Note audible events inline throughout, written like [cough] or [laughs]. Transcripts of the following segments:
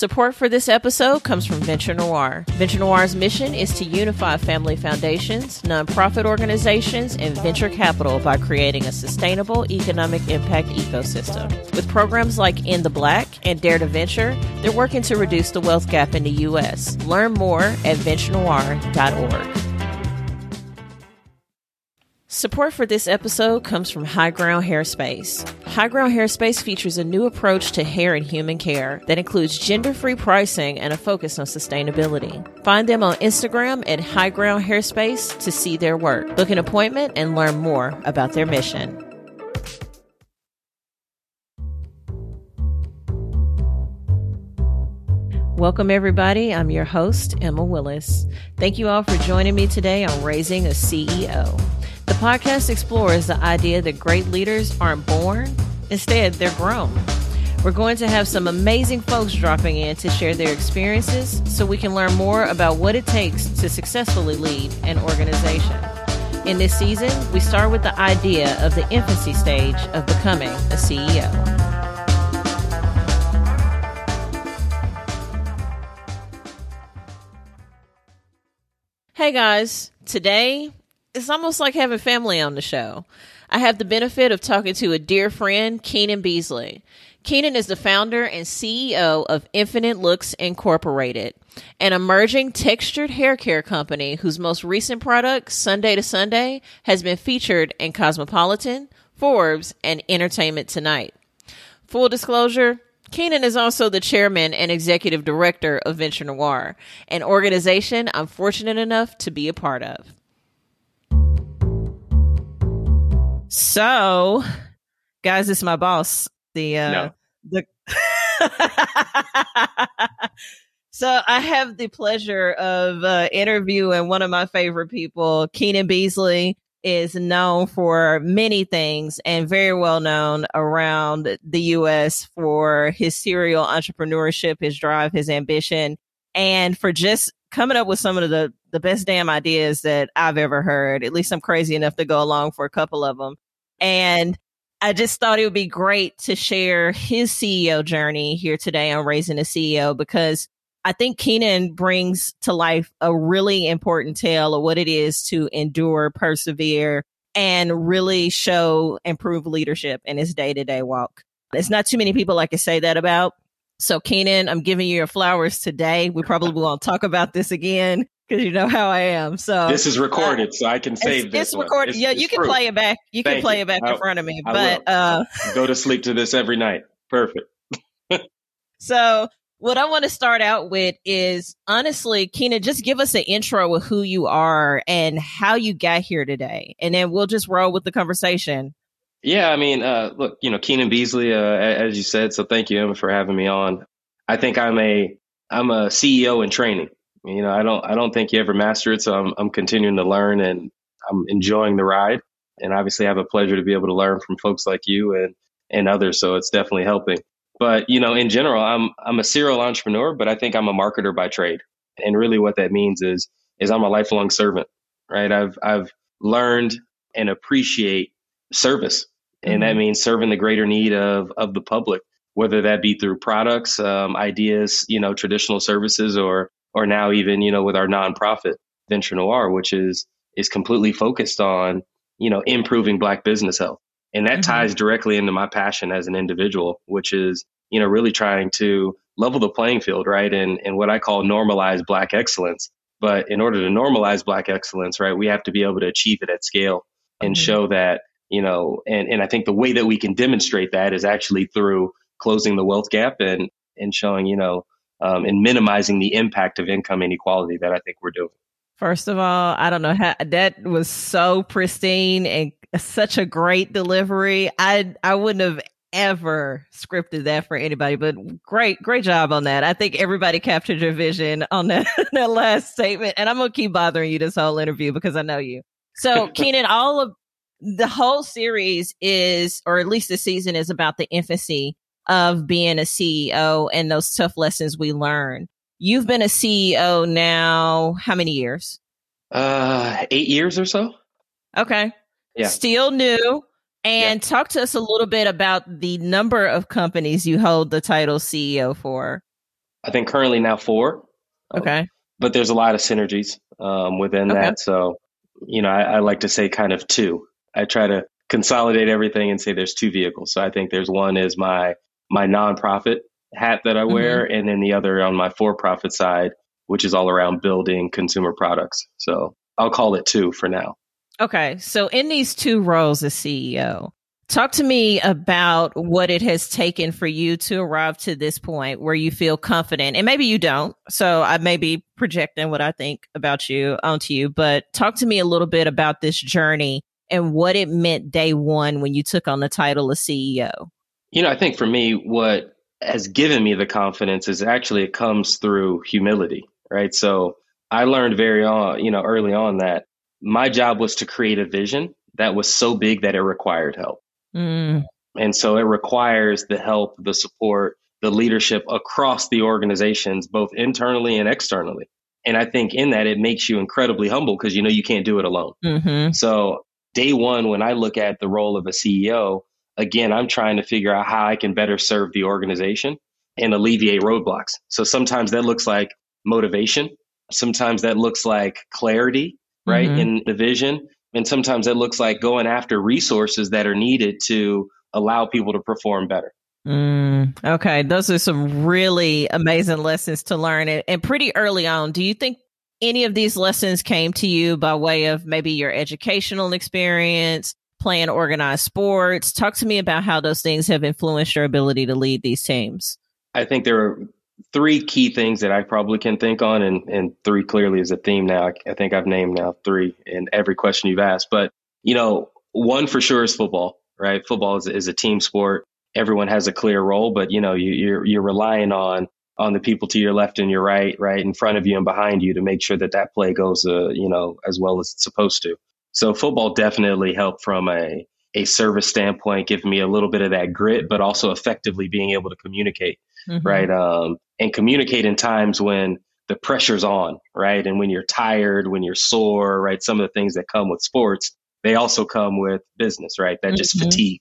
Support for this episode comes from Venture Noir. Venture Noir's mission is to unify family foundations, nonprofit organizations, and venture capital by creating a sustainable economic impact ecosystem. With programs like In the Black and Dare to Venture, they're working to reduce the wealth gap in the U.S. Learn more at venturenoir.org. Support for this episode comes from High Ground Hairspace. High Ground Hairspace features a new approach to hair and human care that includes gender free pricing and a focus on sustainability. Find them on Instagram at High Ground Hairspace to see their work. Book an appointment and learn more about their mission. Welcome, everybody. I'm your host, Emma Willis. Thank you all for joining me today on Raising a CEO. The podcast explores the idea that great leaders aren't born, instead, they're grown. We're going to have some amazing folks dropping in to share their experiences so we can learn more about what it takes to successfully lead an organization. In this season, we start with the idea of the infancy stage of becoming a CEO. Hey guys, today it's almost like having family on the show. I have the benefit of talking to a dear friend, Keenan Beasley. Keenan is the founder and CEO of Infinite Looks Incorporated, an emerging textured hair care company whose most recent product, Sunday to Sunday, has been featured in Cosmopolitan, Forbes, and Entertainment Tonight. Full disclosure, Keenan is also the chairman and executive director of Venture Noir, an organization I'm fortunate enough to be a part of. So, guys, this is my boss. The uh No. the [laughs] So I have the pleasure of uh, interviewing one of my favorite people, Keenan Beasley is known for many things and very well known around the US for his serial entrepreneurship, his drive, his ambition, and for just coming up with some of the the best damn ideas that I've ever heard. At least I'm crazy enough to go along for a couple of them. And I just thought it would be great to share his CEO journey here today on Raising a CEO because I think Keenan brings to life a really important tale of what it is to endure, persevere, and really show improved leadership in his day to day walk. It's not too many people I can say that about. So, Keenan, I'm giving you your flowers today. We probably won't talk about this again because you know how I am. So, This is recorded, so I can save it's, this. it's recorded. It's- yeah, it's you can proof. play it back. You can play you. it back I- in front of me. I but uh, Go to sleep to this every night. Perfect. So, what I want to start out with is honestly, Keena, just give us an intro of who you are and how you got here today, and then we'll just roll with the conversation. Yeah, I mean, uh, look, you know, Keenan Beasley, uh, as you said, so thank you, Emma, for having me on. I think I'm a I'm a CEO in training. You know, I don't I don't think you ever master it, so I'm I'm continuing to learn and I'm enjoying the ride. And obviously, I have a pleasure to be able to learn from folks like you and and others. So it's definitely helping. But you know, in general, I'm I'm a serial entrepreneur, but I think I'm a marketer by trade. And really, what that means is is I'm a lifelong servant, right? I've I've learned and appreciate service, and that Mhm. means serving the greater need of of the public, whether that be through products, um, ideas, you know, traditional services, or or now even you know with our nonprofit Venture Noir, which is is completely focused on you know improving Black business health, and that Mhm. ties directly into my passion as an individual, which is you know really trying to level the playing field, right, and and what I call normalize Black excellence. But in order to normalize Black excellence, right, we have to be able to achieve it at scale and Mhm. show that you know, and and I think the way that we can demonstrate that is actually through closing the wealth gap and and showing you know um, and minimizing the impact of income inequality that I think we're doing. First of all, I don't know how that was so pristine and such a great delivery. I I wouldn't have ever scripted that for anybody, but great, great job on that. I think everybody captured your vision on that, [laughs] that last statement. And I'm gonna keep bothering you this whole interview because I know you. So [laughs] Keenan, all of the whole series is, or at least the season is about the infancy of being a CEO and those tough lessons we learn. You've been a CEO now, how many years? Uh, eight years or so. Okay. Yeah. Still new. And talk to us a little bit about the number of companies you hold the title CEO for. I think currently now four. Okay. but there's a lot of synergies um, within Okay. that. So, you know, I, I like to say kind of two. I try to consolidate everything and say there's two vehicles. So I think there's one is my my nonprofit hat that I wear, mm-hmm. and then the other on my for-profit side, which is all around building consumer products. So I'll call it two for now. Okay. So, in these two roles as CEO, talk to me about what it has taken for you to arrive to this point where you feel confident. And maybe you don't. So, I may be projecting what I think about you onto you, but talk to me a little bit about this journey and what it meant day one when you took on the title of CEO. You know, I think for me, what has given me the confidence is actually it comes through humility, right? So I learned very on, you know, early on that my job was to create a vision that was so big that it required help. Mm, And so it requires the help, the support, the leadership across the organizations, both internally and externally. And I think in that, it makes you incredibly humble because you know you can't do it alone. hmm So, day one, when I look at the role of a CEO, again, I'm trying to figure out how I can better serve the organization and alleviate roadblocks. So, sometimes that looks like motivation, sometimes that looks like clarity, right, Mhm. in the vision. And sometimes that looks like going after resources that are needed to allow people to perform better. Mm, okay. Those are some really amazing lessons to learn and, and pretty early on. Do you think any of these lessons came to you by way of maybe your educational experience, playing organized sports? Talk to me about how those things have influenced your ability to lead these teams. I think there are three key things that I probably can think on, and, and three clearly is a theme now. I, think I've named now three in every question you've asked. But, you know, one for sure is football, right? Football is, is a team sport. Everyone has a clear role, but, you know, you, you're, you're relying on on the people to your left and your right, right in front of you and behind you to make sure that that play goes, uh, you know, as well as it's supposed to. So football definitely helped from a a service standpoint, giving me a little bit of that grit, but also effectively being able to communicate Mhm. right? Um, and communicate in times when the pressure's on, right? And when you're tired, when you're sore, right? Some of the things that come with sports, they also come with business, right? That just Mhm. fatigue.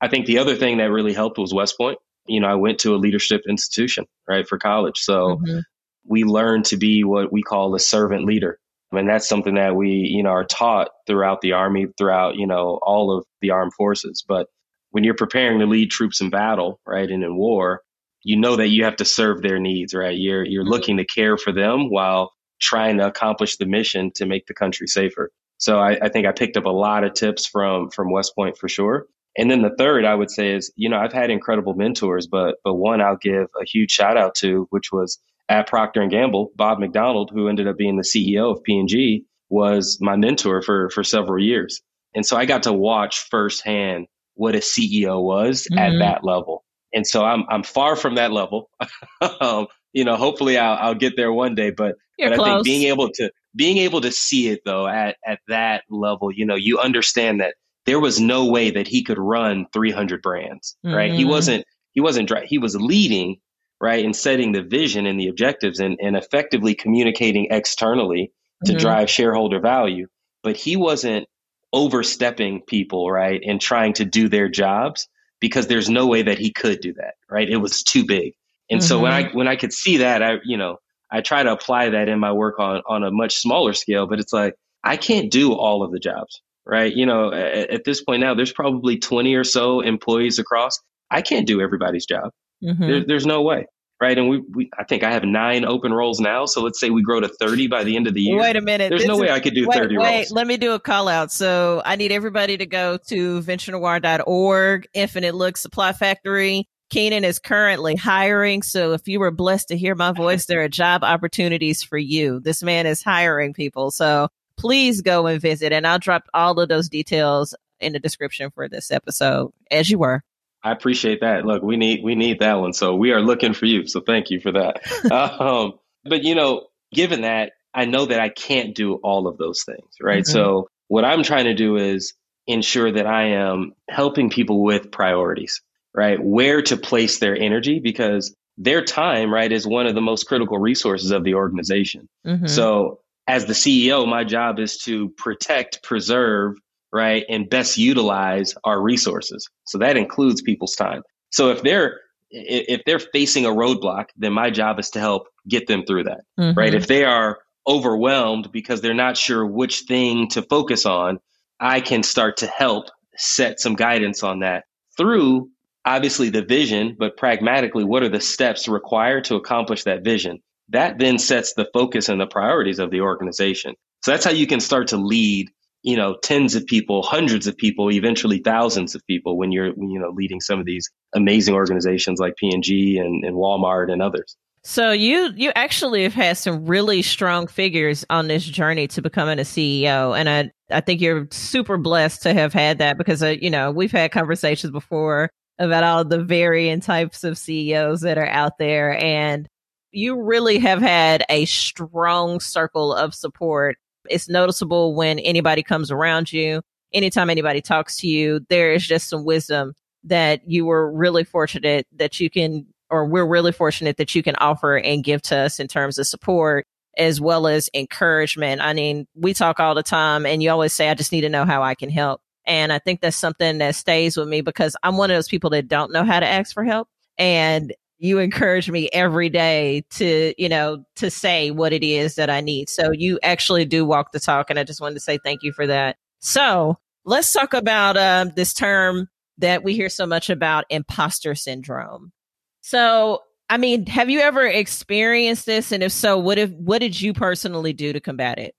I think the other thing that really helped was West Point. You know, I went to a leadership institution, right, for college. So Mhm. we learned to be what we call a servant leader. And that's something that we, you know, are taught throughout the army, throughout, you know, all of the armed forces. But when you're preparing to lead troops in battle, right, and in war, you know that you have to serve their needs, right? You're you're mm-hmm. looking to care for them while trying to accomplish the mission to make the country safer. So I, I think I picked up a lot of tips from from West Point for sure. And then the third I would say is, you know, I've had incredible mentors, but but one I'll give a huge shout out to, which was at Procter and Gamble, Bob McDonald, who ended up being the CEO of P&G, was my mentor for for several years. And so I got to watch firsthand what a CEO was Mhm. at that level. And so I'm I'm far from that level. [laughs] um, you know, hopefully I'll I'll get there one day, but You're but I close. think being able to being able to see it though at at that level, you know, you understand that there was no way that he could run 300 brands, right? He Mhm. wasn't he wasn't he was leading, right, and setting the vision and the objectives and and effectively communicating externally to Mhm. drive shareholder value, but he wasn't overstepping people, right, and trying to do their jobs because there's no way that he could do that, right? It was too big. And so when I when I could see that, I you know, I try to apply that in my work on on a much smaller scale, but it's like I can't do all of the jobs, right? You know, at, at this point now, there's probably 20 or so employees across. I can't do everybody's job. Mhm. There, there's no way, right? And we, we, I think I have nine open roles now. So let's say we grow to 30 by the end of the year. Wait a minute. There's This no is- way I could do wait, 30 wait, roles. let me do a call out. So I need everybody to go to venturenoir.org, Infinite Look Supply Factory. Keenan is currently hiring. So if you were blessed to hear my voice, there are job opportunities for you. This man is hiring people. So please go and visit. And I'll drop all of those details in the description for this episode, as you were. I appreciate that. Look, we need we need that one. So we are looking for you. So thank you for that. [laughs] um, but you know, given that, I know that I can't do all of those things, right? Mhm. So what I'm trying to do is ensure that I am helping people with priorities, right? Where to place their energy because their time, right, is one of the most critical resources of the organization. Mhm. So as the CEO, my job is to protect, preserve, right, and best utilize our resources. So that includes people's time. So if they're if they're facing a roadblock, then my job is to help get them through that, Mhm. right? If they are overwhelmed because they're not sure which thing to focus on, I can start to help set some guidance on that through obviously the vision, but pragmatically, what are the steps required to accomplish that vision? That then sets the focus and the priorities of the organization. So that's how you can start to lead, you know, tens of people, hundreds of people, eventually thousands of people when you're, you know, leading some of these amazing organizations like P&G and, and Walmart and others. So you you actually have had some really strong figures on this journey to becoming a CEO, and I I think you're super blessed to have had that because uh, you know we've had conversations before about all the varying types of CEOs that are out there, and you really have had a strong circle of support. It's noticeable when anybody comes around you, anytime anybody talks to you, there is just some wisdom that you were really fortunate that you can or we're really fortunate that you can offer and give to us in terms of support as well as encouragement. I mean, we talk all the time and you always say, I just need to know how I can help. And I think that's something that stays with me because I'm one of those people that don't know how to ask for help. And you encourage me every day to, you know, to say what it is that I need. So you actually do walk the talk. And I just wanted to say thank you for that. So let's talk about um, this term that we hear so much about imposter syndrome. So, I mean, have you ever experienced this? And if so, what if what did you personally do to combat it?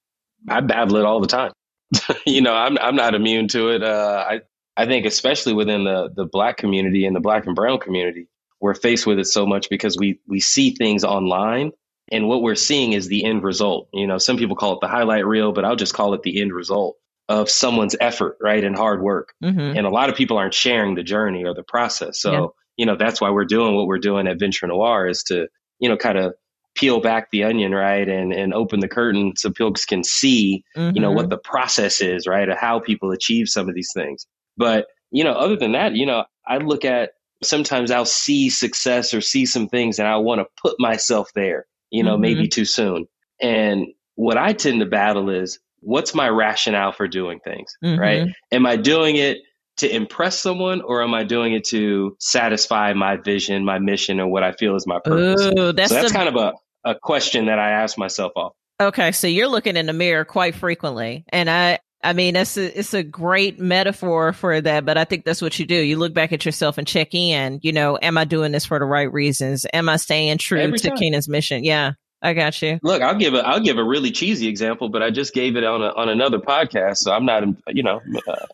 I battle it all the time. [laughs] you know, I'm I'm not immune to it. Uh, I I think especially within the the black community and the black and brown community, we're faced with it so much because we we see things online and what we're seeing is the end result. You know, some people call it the highlight reel, but I'll just call it the end result of someone's effort, right, and hard work. Mm-hmm. And a lot of people aren't sharing the journey or the process. So, Yeah. you know, that's why we're doing what we're doing at Venture Noir is to, you know, kind of peel back the onion, right, and and open the curtain so people can see you know what the process is right of how people achieve some of these things but you know other than that you know i look at sometimes i'll see success or see some things and i want to put myself there you know Mhm. maybe too soon and what i tend to battle is what's my rationale for doing things Mhm. right am i doing it to impress someone or am i doing it to satisfy my vision my mission or what i feel is my purpose Ooh, that's, so that's the- kind of a, a question that i ask myself often okay. So you're looking in the mirror quite frequently, and I. I mean, that's a, it's a great metaphor for that, but I think that's what you do. You look back at yourself and check in. You know, am I doing this for the right reasons? Am I staying true Every to time. Keenan's mission? Yeah, I got you. Look, I'll give a I'll give a really cheesy example, but I just gave it on a, on another podcast, so I'm not you know uh,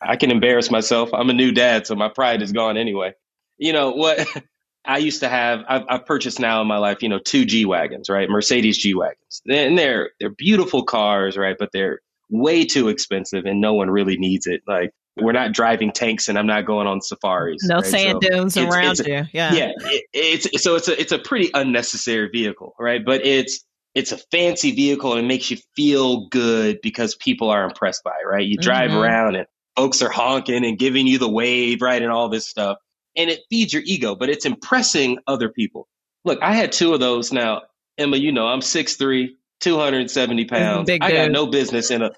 I can embarrass myself. I'm a new dad, so my pride is gone anyway. You know what? [laughs] I used to have I've, I've purchased now in my life, you know, two G wagons, right? Mercedes G wagons, and they're they're beautiful cars, right? But they're way too expensive, and no one really needs it. Like we're not driving tanks, and I'm not going on safaris. No right? sand So- dunes it's- around it's- you. Yeah. yeah it, it's so it's a it's a pretty unnecessary vehicle right but it's it's a fancy vehicle and it makes you feel good because people are impressed by it right you drive Mhm. around and folks are honking and giving you the wave right and all this stuff and it feeds your ego but it's impressing other people look i had two of those now emma you know i'm 6'3 270 pounds. big i got no business in a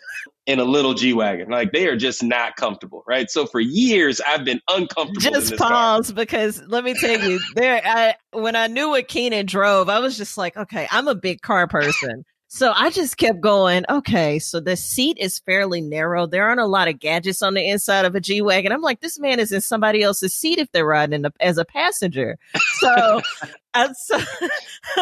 in a little g-wagon. Like they are just not comfortable right? So for years i've been uncomfortable just this car. pause because let me tell you there I, when i knew what keenan drove i was just like okay i'm a big car person. So i just kept going okay so the seat is fairly narrow. There aren't a lot of gadgets on the inside of a g-wagon. I'm like this man is in somebody else's seat if they're riding in the, as a passenger. So I'm, so [laughs]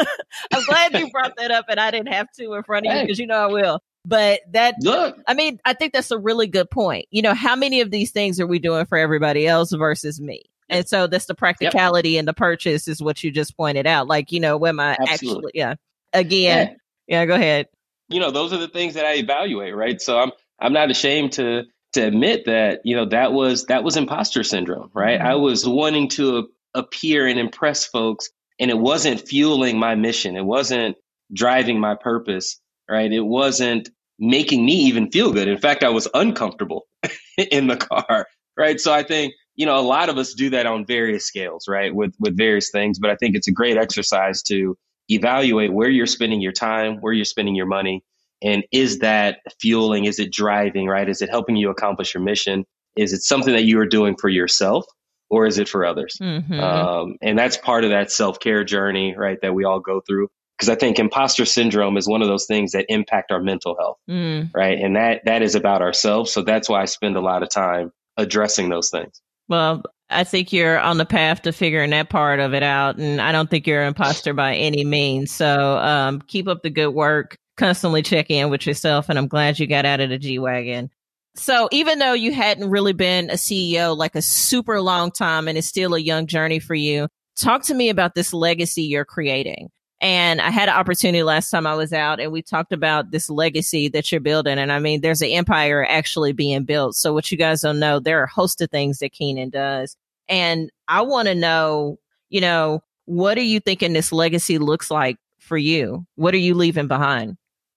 I'm glad you brought that up and i didn't have to in front of you because you know i will but that look I mean, I think that's a really good point. You know, how many of these things are we doing for everybody else versus me? And so that's the practicality and the purchase is what you just pointed out. Like, you know, when I actually, yeah. Again, yeah. go ahead. you know those are the things that i evaluate right so i'm i'm not ashamed to to admit that you know that was that was imposter syndrome right Mhm. i was wanting to appear and impress folks and it wasn't fueling my mission. It wasn't driving my purpose right? It wasn't making me even feel good. In fact i was uncomfortable [laughs] in the car right? So i think you know a lot of us do that on various scales right? With with various things but i think it's a great exercise to evaluate where you're spending your time where you're spending your money and is that fueling? Is it driving right? Is it helping you accomplish your mission? Is it something that you are doing for yourself or is it for others? Mm-hmm. Um, and that's part of that self care journey, right? That we all go through. Because I think imposter syndrome is one of those things that impact our mental health, Mm. right? And that that is about ourselves. So that's why I spend a lot of time addressing those things. Well, I think you're on the path to figuring that part of it out, and I don't think you're an imposter by any means. So um, keep up the good work. Constantly check in with yourself, and I'm glad you got out of the G wagon. So even though you hadn't really been a CEO like a super long time, and it's still a young journey for you, talk to me about this legacy you're creating. And I had an opportunity last time I was out and we talked about this legacy that you're building. And I mean, there's an empire actually being built. So what you guys don't know, there are a host of things that Keenan does. And I want to know, you know, what are you thinking this legacy looks like for you? What are you leaving behind?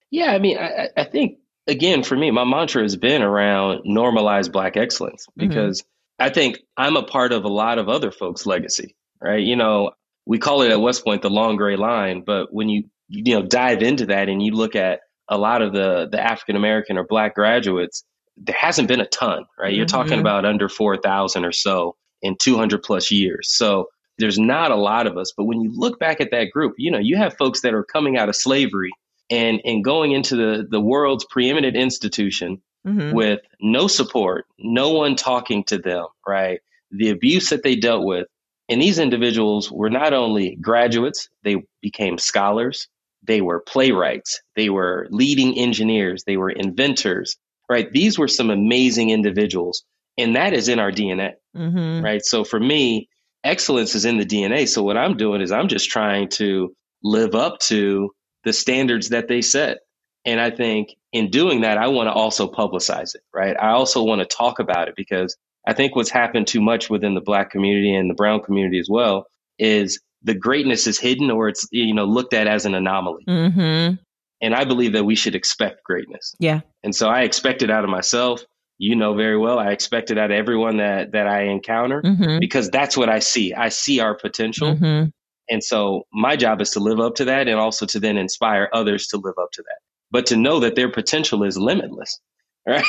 Yeah, I mean, I, I think again for me, my mantra has been around normalize Black excellence because I think I'm a part of a lot of other folks' legacy, right? You know, we call it at West Point the long gray line, but when you you know dive into that and you look at a lot of the the African American or Black graduates, there hasn't been a ton, right? You're talking Mhm. about under four thousand or so in 200 plus years, so there's not a lot of us. But when you look back at that group, you know, you have folks that are coming out of slavery and and going into the the world's preeminent institution Mhm. with no support, no one talking to them, right? The abuse that they dealt with. And these individuals were not only graduates, they became scholars, they were playwrights, they were leading engineers, they were inventors, right? These were some amazing individuals. And that is in our DNA, Mhm. right? So for me, excellence is in the DNA. So what I'm doing is I'm just trying to live up to the standards that they set. And I think in doing that, I want to also publicize it, right? I also want to talk about it because I think what's happened too much within the black community and the brown community as well is the greatness is hidden or it's, you know, looked at as an anomaly. Mhm. And I believe that we should expect greatness. Yeah. And so I expect it out of myself. You know very well. I expect it out of everyone that, that I encounter Mhm. because that's what I see. I see our potential. Mhm. And so my job is to live up to that and also to then inspire others to live up to that. But to know that their potential is limitless, [laughs] right?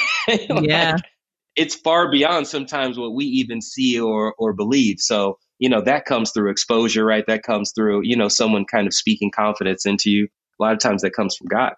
Like, Yeah. it's far beyond sometimes what we even see or or believe. So, you know, that comes through exposure, right? That comes through, you know, someone kind of speaking confidence into you. A lot of times that comes from God.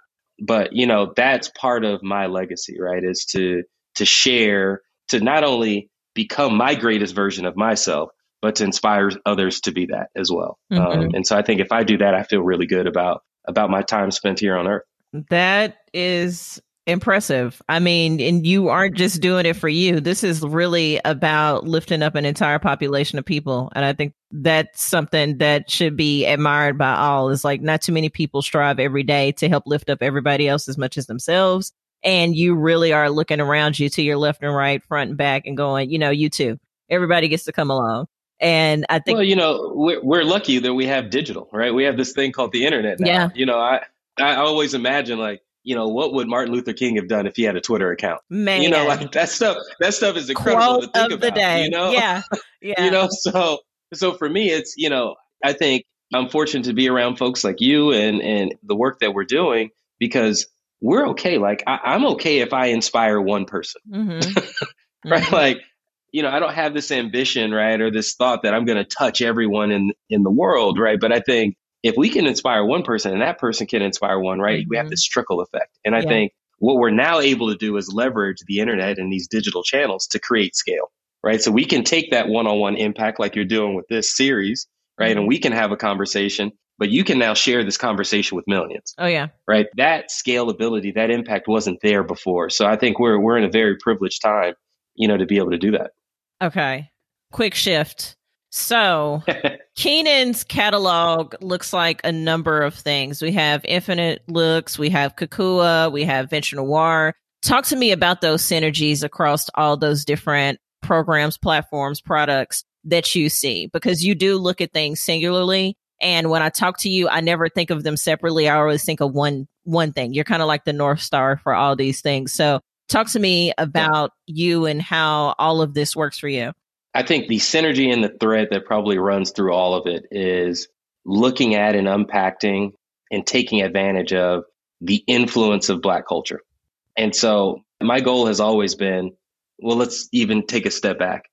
But, you know, that's part of my legacy, right? Is to to share, to not only become my greatest version of myself, but to inspire others to be that as well. Um, Mhm. and so I think if I do that, I feel really good about about my time spent here on earth. That is impressive. I mean, and you aren't just doing it for you. This is really about lifting up an entire population of people. And I think that's something that should be admired by all is like not too many people strive every day to help lift up everybody else as much as themselves. And you really are looking around you to your left and right, front and back and going, you know, you too. Everybody gets to come along. And I think well, you know, we're, we're lucky that we have digital, right? We have this thing called the internet. Now. Yeah. You know, I I always imagine like, you know, what would Martin Luther King have done if he had a Twitter account? man, You know, like that stuff. That stuff is incredible quote to think of the about. day. You know, Yeah. [laughs] Yeah. you know. So so for me, it's you know, I think I'm fortunate to be around folks like you and and the work that we're doing because we're okay. Like I, I'm okay if I inspire one person Mhm. [laughs] right? Mhm. Like, you know, I don't have this ambition, right, or this thought that I'm going to touch everyone in in the world, right? But I think if we can inspire one person and that person can inspire one, right, we have Mhm. this trickle effect. And I Yeah. think what we're now able to do is leverage the internet and these digital channels to create scale, right? So we can take that one-on-one impact like you're doing with this series, right, and we can have a conversation, but you can now share this conversation with millions Oh yeah. right? That scalability, that impact wasn't there before. So I think we're we're in a very privileged time, you know, to be able to do that. Okay. Quick shift. So [laughs] Keenan's catalog looks like a number of things. We have Infinite Looks, we have Kakua, we have Venture Noir. Talk to me about those synergies across all those different programs, platforms, products that you see, because you do look at things singularly. And when I talk to you, I never think of them separately. I always think of one one thing. You're kind of like the north star for all these things. So talk to me about you and how all of this works for you. I think the synergy and the thread that probably runs through all of it is looking at and unpacking and taking advantage of the influence of Black culture. And so my goal has always been well, let's even take a step back.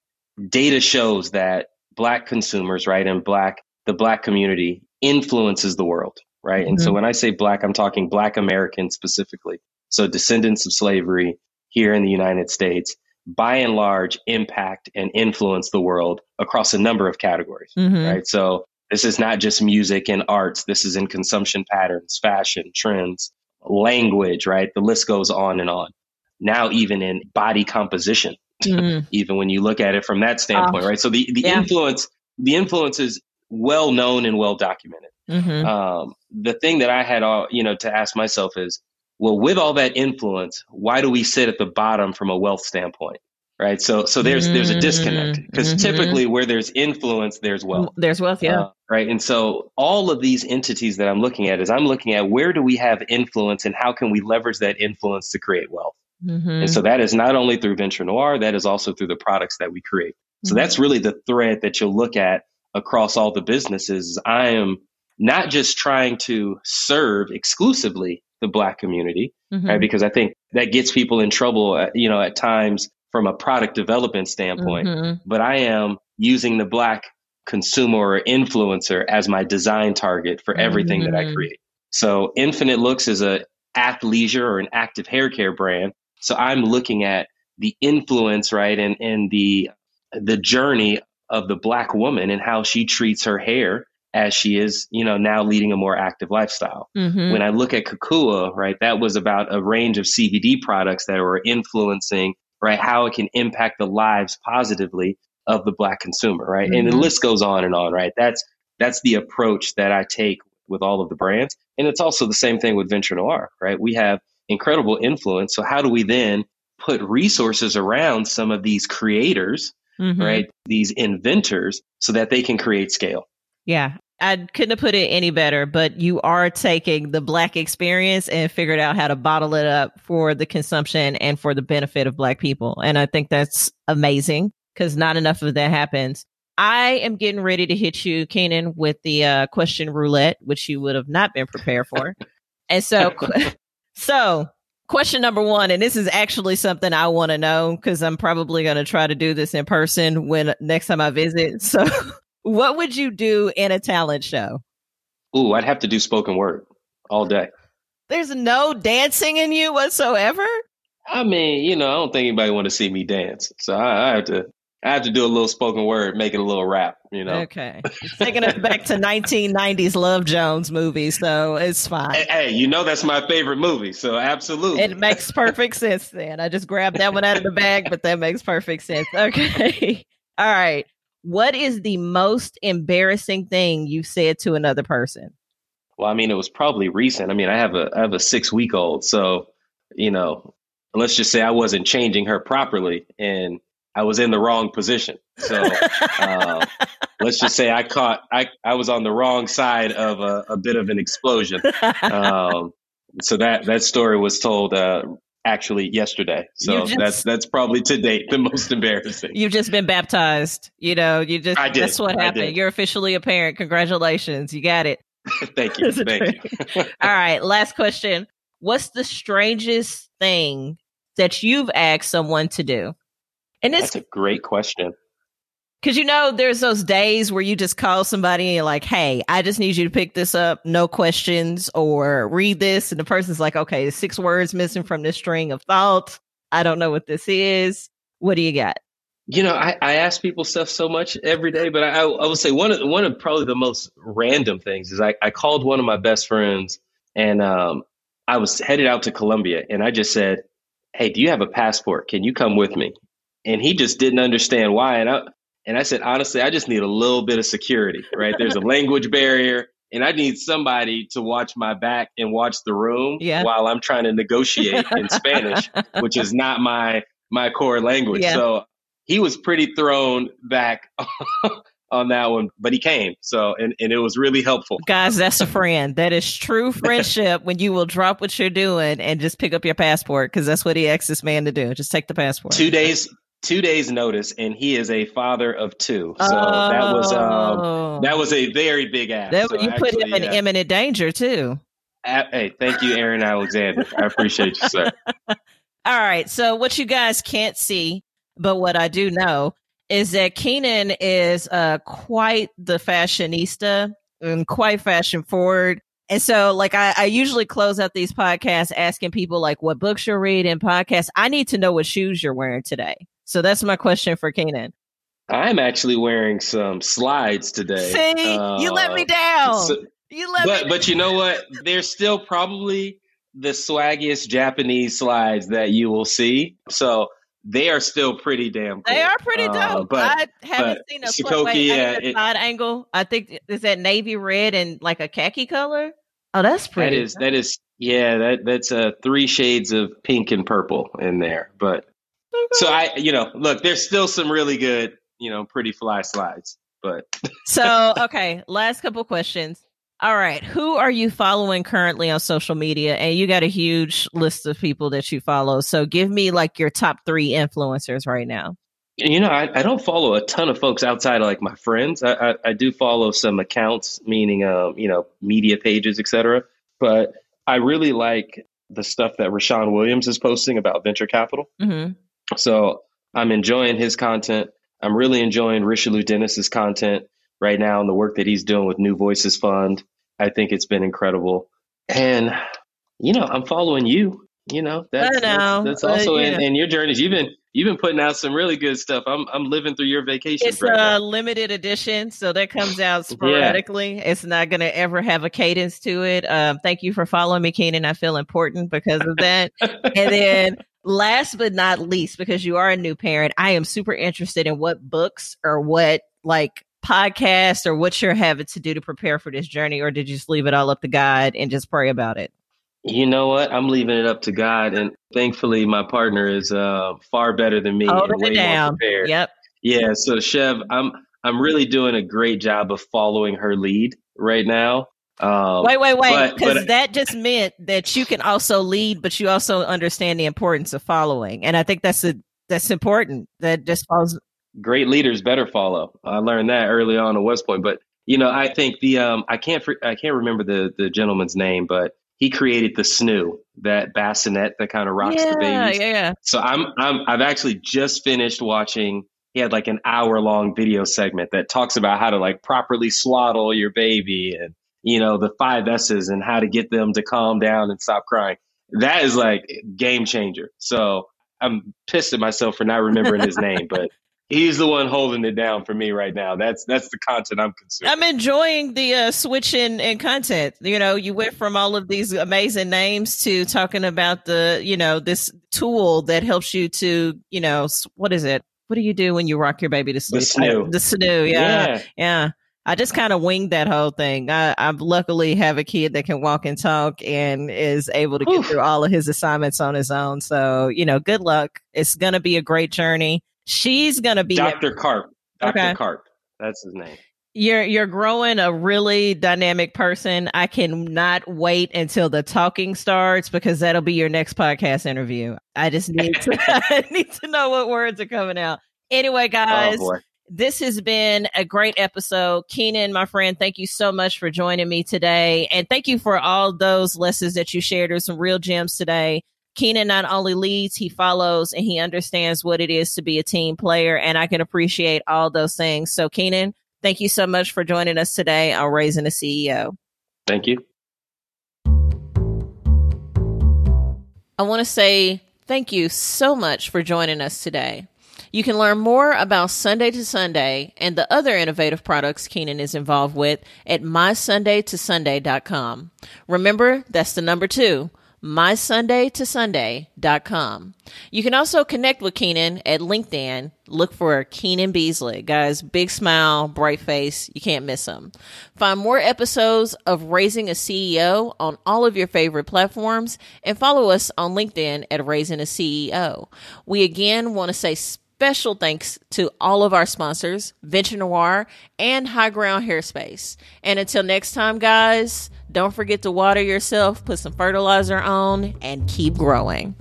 data shows that black consumers, right, and black the black community influences the world, right? Mm-hmm. And so mm-hmm. when I say black, I'm talking black Americans specifically. So descendants of slavery here in the United States, by and large, impact and influence the world across a number of categories, mm-hmm. right? So this is not just music and arts. This is in consumption patterns, fashion, trends, language, right? The list goes on and on. Now, even in body composition, mm. [laughs] even when you look at it from that standpoint, right? So the, the yeah. influence, the influence is well known and well documented. Mm-hmm. Um, the thing that I had, all, you know, to ask myself is, well, with all that influence, why do we sit at the bottom from a wealth standpoint? Right. So, so there's, there's a disconnect because mm-hmm. typically where there's influence, there's wealth. There's wealth. Yeah. Uh, right. And so all of these entities that I'm looking at is I'm looking at where do we have influence and how can we leverage that influence to create wealth? Mm-hmm. And so that is not only through Venture Noir, that is also through the products that we create. So mm-hmm. that's really the thread that you'll look at across all the businesses. I am not just trying to serve exclusively the black community, mm-hmm. right? Because I think that gets people in trouble, you know, at times from a product development standpoint. Mm-hmm. But I am using the black consumer or influencer as my design target for everything that I mm-hmm. create. So Infinite Looks is a athleisure or an active hair care brand so I'm looking at the influence, right, and and the the journey of the black woman and how she treats her hair as she is, you know, now leading a more active lifestyle. Mm-hmm. When I look at Kakua, right, that was about a range of CBD products that were influencing, right, how it can impact the lives positively of the black consumer, right? Mm-hmm. And the mm-hmm. list goes on and on, right? That's that's the approach that I take with all of the brands. And it's also the same thing with Venture Noir, right? We have incredible influence. So how do we then put resources around some of these creators, mm-hmm. right? These inventors so that they can create scale. Yeah. I couldn't have put it any better, but you are taking the black experience and figured out how to bottle it up for the consumption and for the benefit of black people. And I think that's amazing because not enough of that happens. I am getting ready to hit you, Keenan, with the uh, question roulette, which you would have not been prepared for. [laughs] and so [laughs] So, question number one, and this is actually something I want to know because I'm probably going to try to do this in person when next time I visit. So, [laughs] what would you do in a talent show? Ooh, I'd have to do spoken word all day. There's no dancing in you whatsoever. I mean, you know, I don't think anybody want to see me dance, so I, I have to I have to do a little spoken word, make it a little rap, you know. Okay. It's taking us back to 1990s Love Jones movie, so it's fine. Hey, hey, you know that's my favorite movie, so absolutely. It makes perfect sense then. I just grabbed that one out of the bag, but that makes perfect sense. Okay. [laughs] All right. What is the most embarrassing thing you've said to another person? Well, I mean, it was probably recent. I mean, I have a I have a 6-week-old, so, you know, let's just say I wasn't changing her properly and I was in the wrong position. So uh, [laughs] let's just say I caught I I was on the wrong side of a, a bit of an explosion. [laughs] Um, so that that story was told uh, actually yesterday. So just, that's that's probably to date the most embarrassing. You've just been baptized. You know, you just I did. that's what happened. You're officially a parent. Congratulations. You got it. [laughs] Thank you. Thank you. [laughs] All right, last question. What's the strangest thing that you've asked someone to do? And it's That's a great question. Cause you know, there's those days where you just call somebody and you're like, Hey, I just need you to pick this up. No questions or read this. And the person's like, okay, six words missing from this string of thoughts. I don't know what this is. What do you got? You know, I, I ask people stuff so much every day, but I, I would say one of one of probably the most random things is I, I called one of my best friends and um, I was headed out to Colombia and I just said, Hey, do you have a passport? Can you come with me? and he just didn't understand why. And I and I said, honestly, I just need a little bit of security, right? There's a [laughs] language barrier, and I need somebody to watch my back and watch the room yeah. while I'm trying to negotiate in [laughs] Spanish, which is not my my core language. Yeah. So he was pretty thrown back [laughs] on that one, but he came. So, and, and it was really helpful. Guys, that's a friend. That is true friendship when you will drop what you're doing and just pick up your passport because that's what he asked this man to do. Just take the passport. Two days, two days notice and he is a father of two so oh. that was um that was a very big ask that, so you actually, put him in yeah. imminent danger too hey thank you aaron alexander i appreciate you sir [laughs] all right so what you guys can't see but what i do know is that Keenan is uh, quite the fashionista and quite fashion forward. And so, like, I, I usually close out these podcasts asking people, like, what books you're reading, podcasts. I need to know what shoes you're wearing today. So that's my question for Keenan. I'm actually wearing some slides today. See, uh, you let me uh, down. So, you let but, me. But you know what? They're still probably the swaggiest Japanese slides that you will see. So they are still pretty damn cool. They are pretty uh, dope. Uh, but, I haven't but seen a Shikoki, yeah, it, side angle. I think is that navy red and like a khaki color. Oh, that's pretty. That is that is yeah. That that's uh three shades of pink and purple in there. But [laughs] so I, you know, look, there's still some really good you know, pretty fly slides. But [laughs] so, okay, last couple questions. All right, who are you following currently on social media? And you got a huge list of people that you follow. So give me like your top three influencers right now. You know, I, I don't follow a ton of folks outside of like my friends. I, I, I do follow some accounts, meaning, um, you know, media pages, etc. But I really like the stuff that Rashaun Williams is posting about venture capital. Mm-hmm. So I'm enjoying his content. I'm really enjoying Richelieu Dennis's content right now and the work that he's doing with New Voices Fund. I think it's been incredible. And, you know, I'm following you. You know, that's, know, that's, that's, also yeah. in, in, your journeys. You've been you've been putting out some really good stuff. I'm I'm living through your vacation. It's right a limited edition, so that comes out [laughs] sporadically. Yeah. It's not going to ever have a cadence to it. Um, thank you for following me, Keenan. I feel important because of that. and then last but not least, because you are a new parent, I am super interested in what books or what like podcasts or what you're having to do to prepare for this journey, or did you just leave it all up to God and just pray about it? You know what? I'm leaving it up to God, and thankfully, my partner is uh, far better than me Hold and way down. more prepared. Yep. Yeah. So, Chev, I'm I'm really doing a great job of following her lead right now. Um, wait, wait, wait, because that just meant that you can also lead, but you also understand the importance of following, and I think that's a that's important. That just falls. Great leaders better follow. I learned that early on at West Point, but you know, I think the um, I can't I can't remember the the gentleman's name, but he created the snoo, that bassinet that kind of rocks yeah, the babies. Yeah, yeah. So I'm I'm I've actually just finished watching. He had like an hour long video segment that talks about how to like properly swaddle your baby and you know, the five S's and how to get them to calm down and stop crying. That is like game changer. So I'm pissed at myself for not remembering his [laughs] name, but he's the one holding it down for me right now. That's that's the content I'm consuming. I'm enjoying the uh, switch in, in content. You know, you went from all of these amazing names to talking about the, you know, this tool that helps you to, you know, what is it? What do you do when you rock your baby to sleep? The snoo. The snoo, yeah. yeah. yeah. I just kind of winged that whole thing. I, I luckily have a kid that can walk and talk and is able to get Oof. through all of his assignments on his own. So, you know, good luck. It's going to be a great journey. She's going to be Dr. Karp. Dr. Okay. Karp. That's his name. You're you're growing a really dynamic person. I cannot wait until the talking starts because that'll be your next podcast interview. I just need to [laughs] I need to know what words are coming out. Anyway, oh, guys, oh this has been a great episode. Keenan, my friend, thank you so much for joining me today. And thank you for all those lessons that you shared. There's some real gems today. Keenan not only leads, he follows and he understands what it is to be a team player. And I can appreciate all those things. So, Keenan, thank you so much for joining us today on Raising a CEO. Thank you. I want to say thank you so much for joining us today. You can learn more about Sunday to Sunday and the other innovative products Keenan is involved with at mysundaytosunday.com. Remember, that's the number two, mysundaytosunday.com. You can also connect with Keenan at LinkedIn. Look for Keenan Beasley. Guys, big smile, bright face. You can't miss him. Find more episodes of Raising a CEO on all of your favorite platforms and follow us on LinkedIn at Raising a CEO. We again want to say Special thanks to all of our sponsors, Venture Noir and High Ground Hairspace. And until next time, guys, don't forget to water yourself, put some fertilizer on, and keep growing.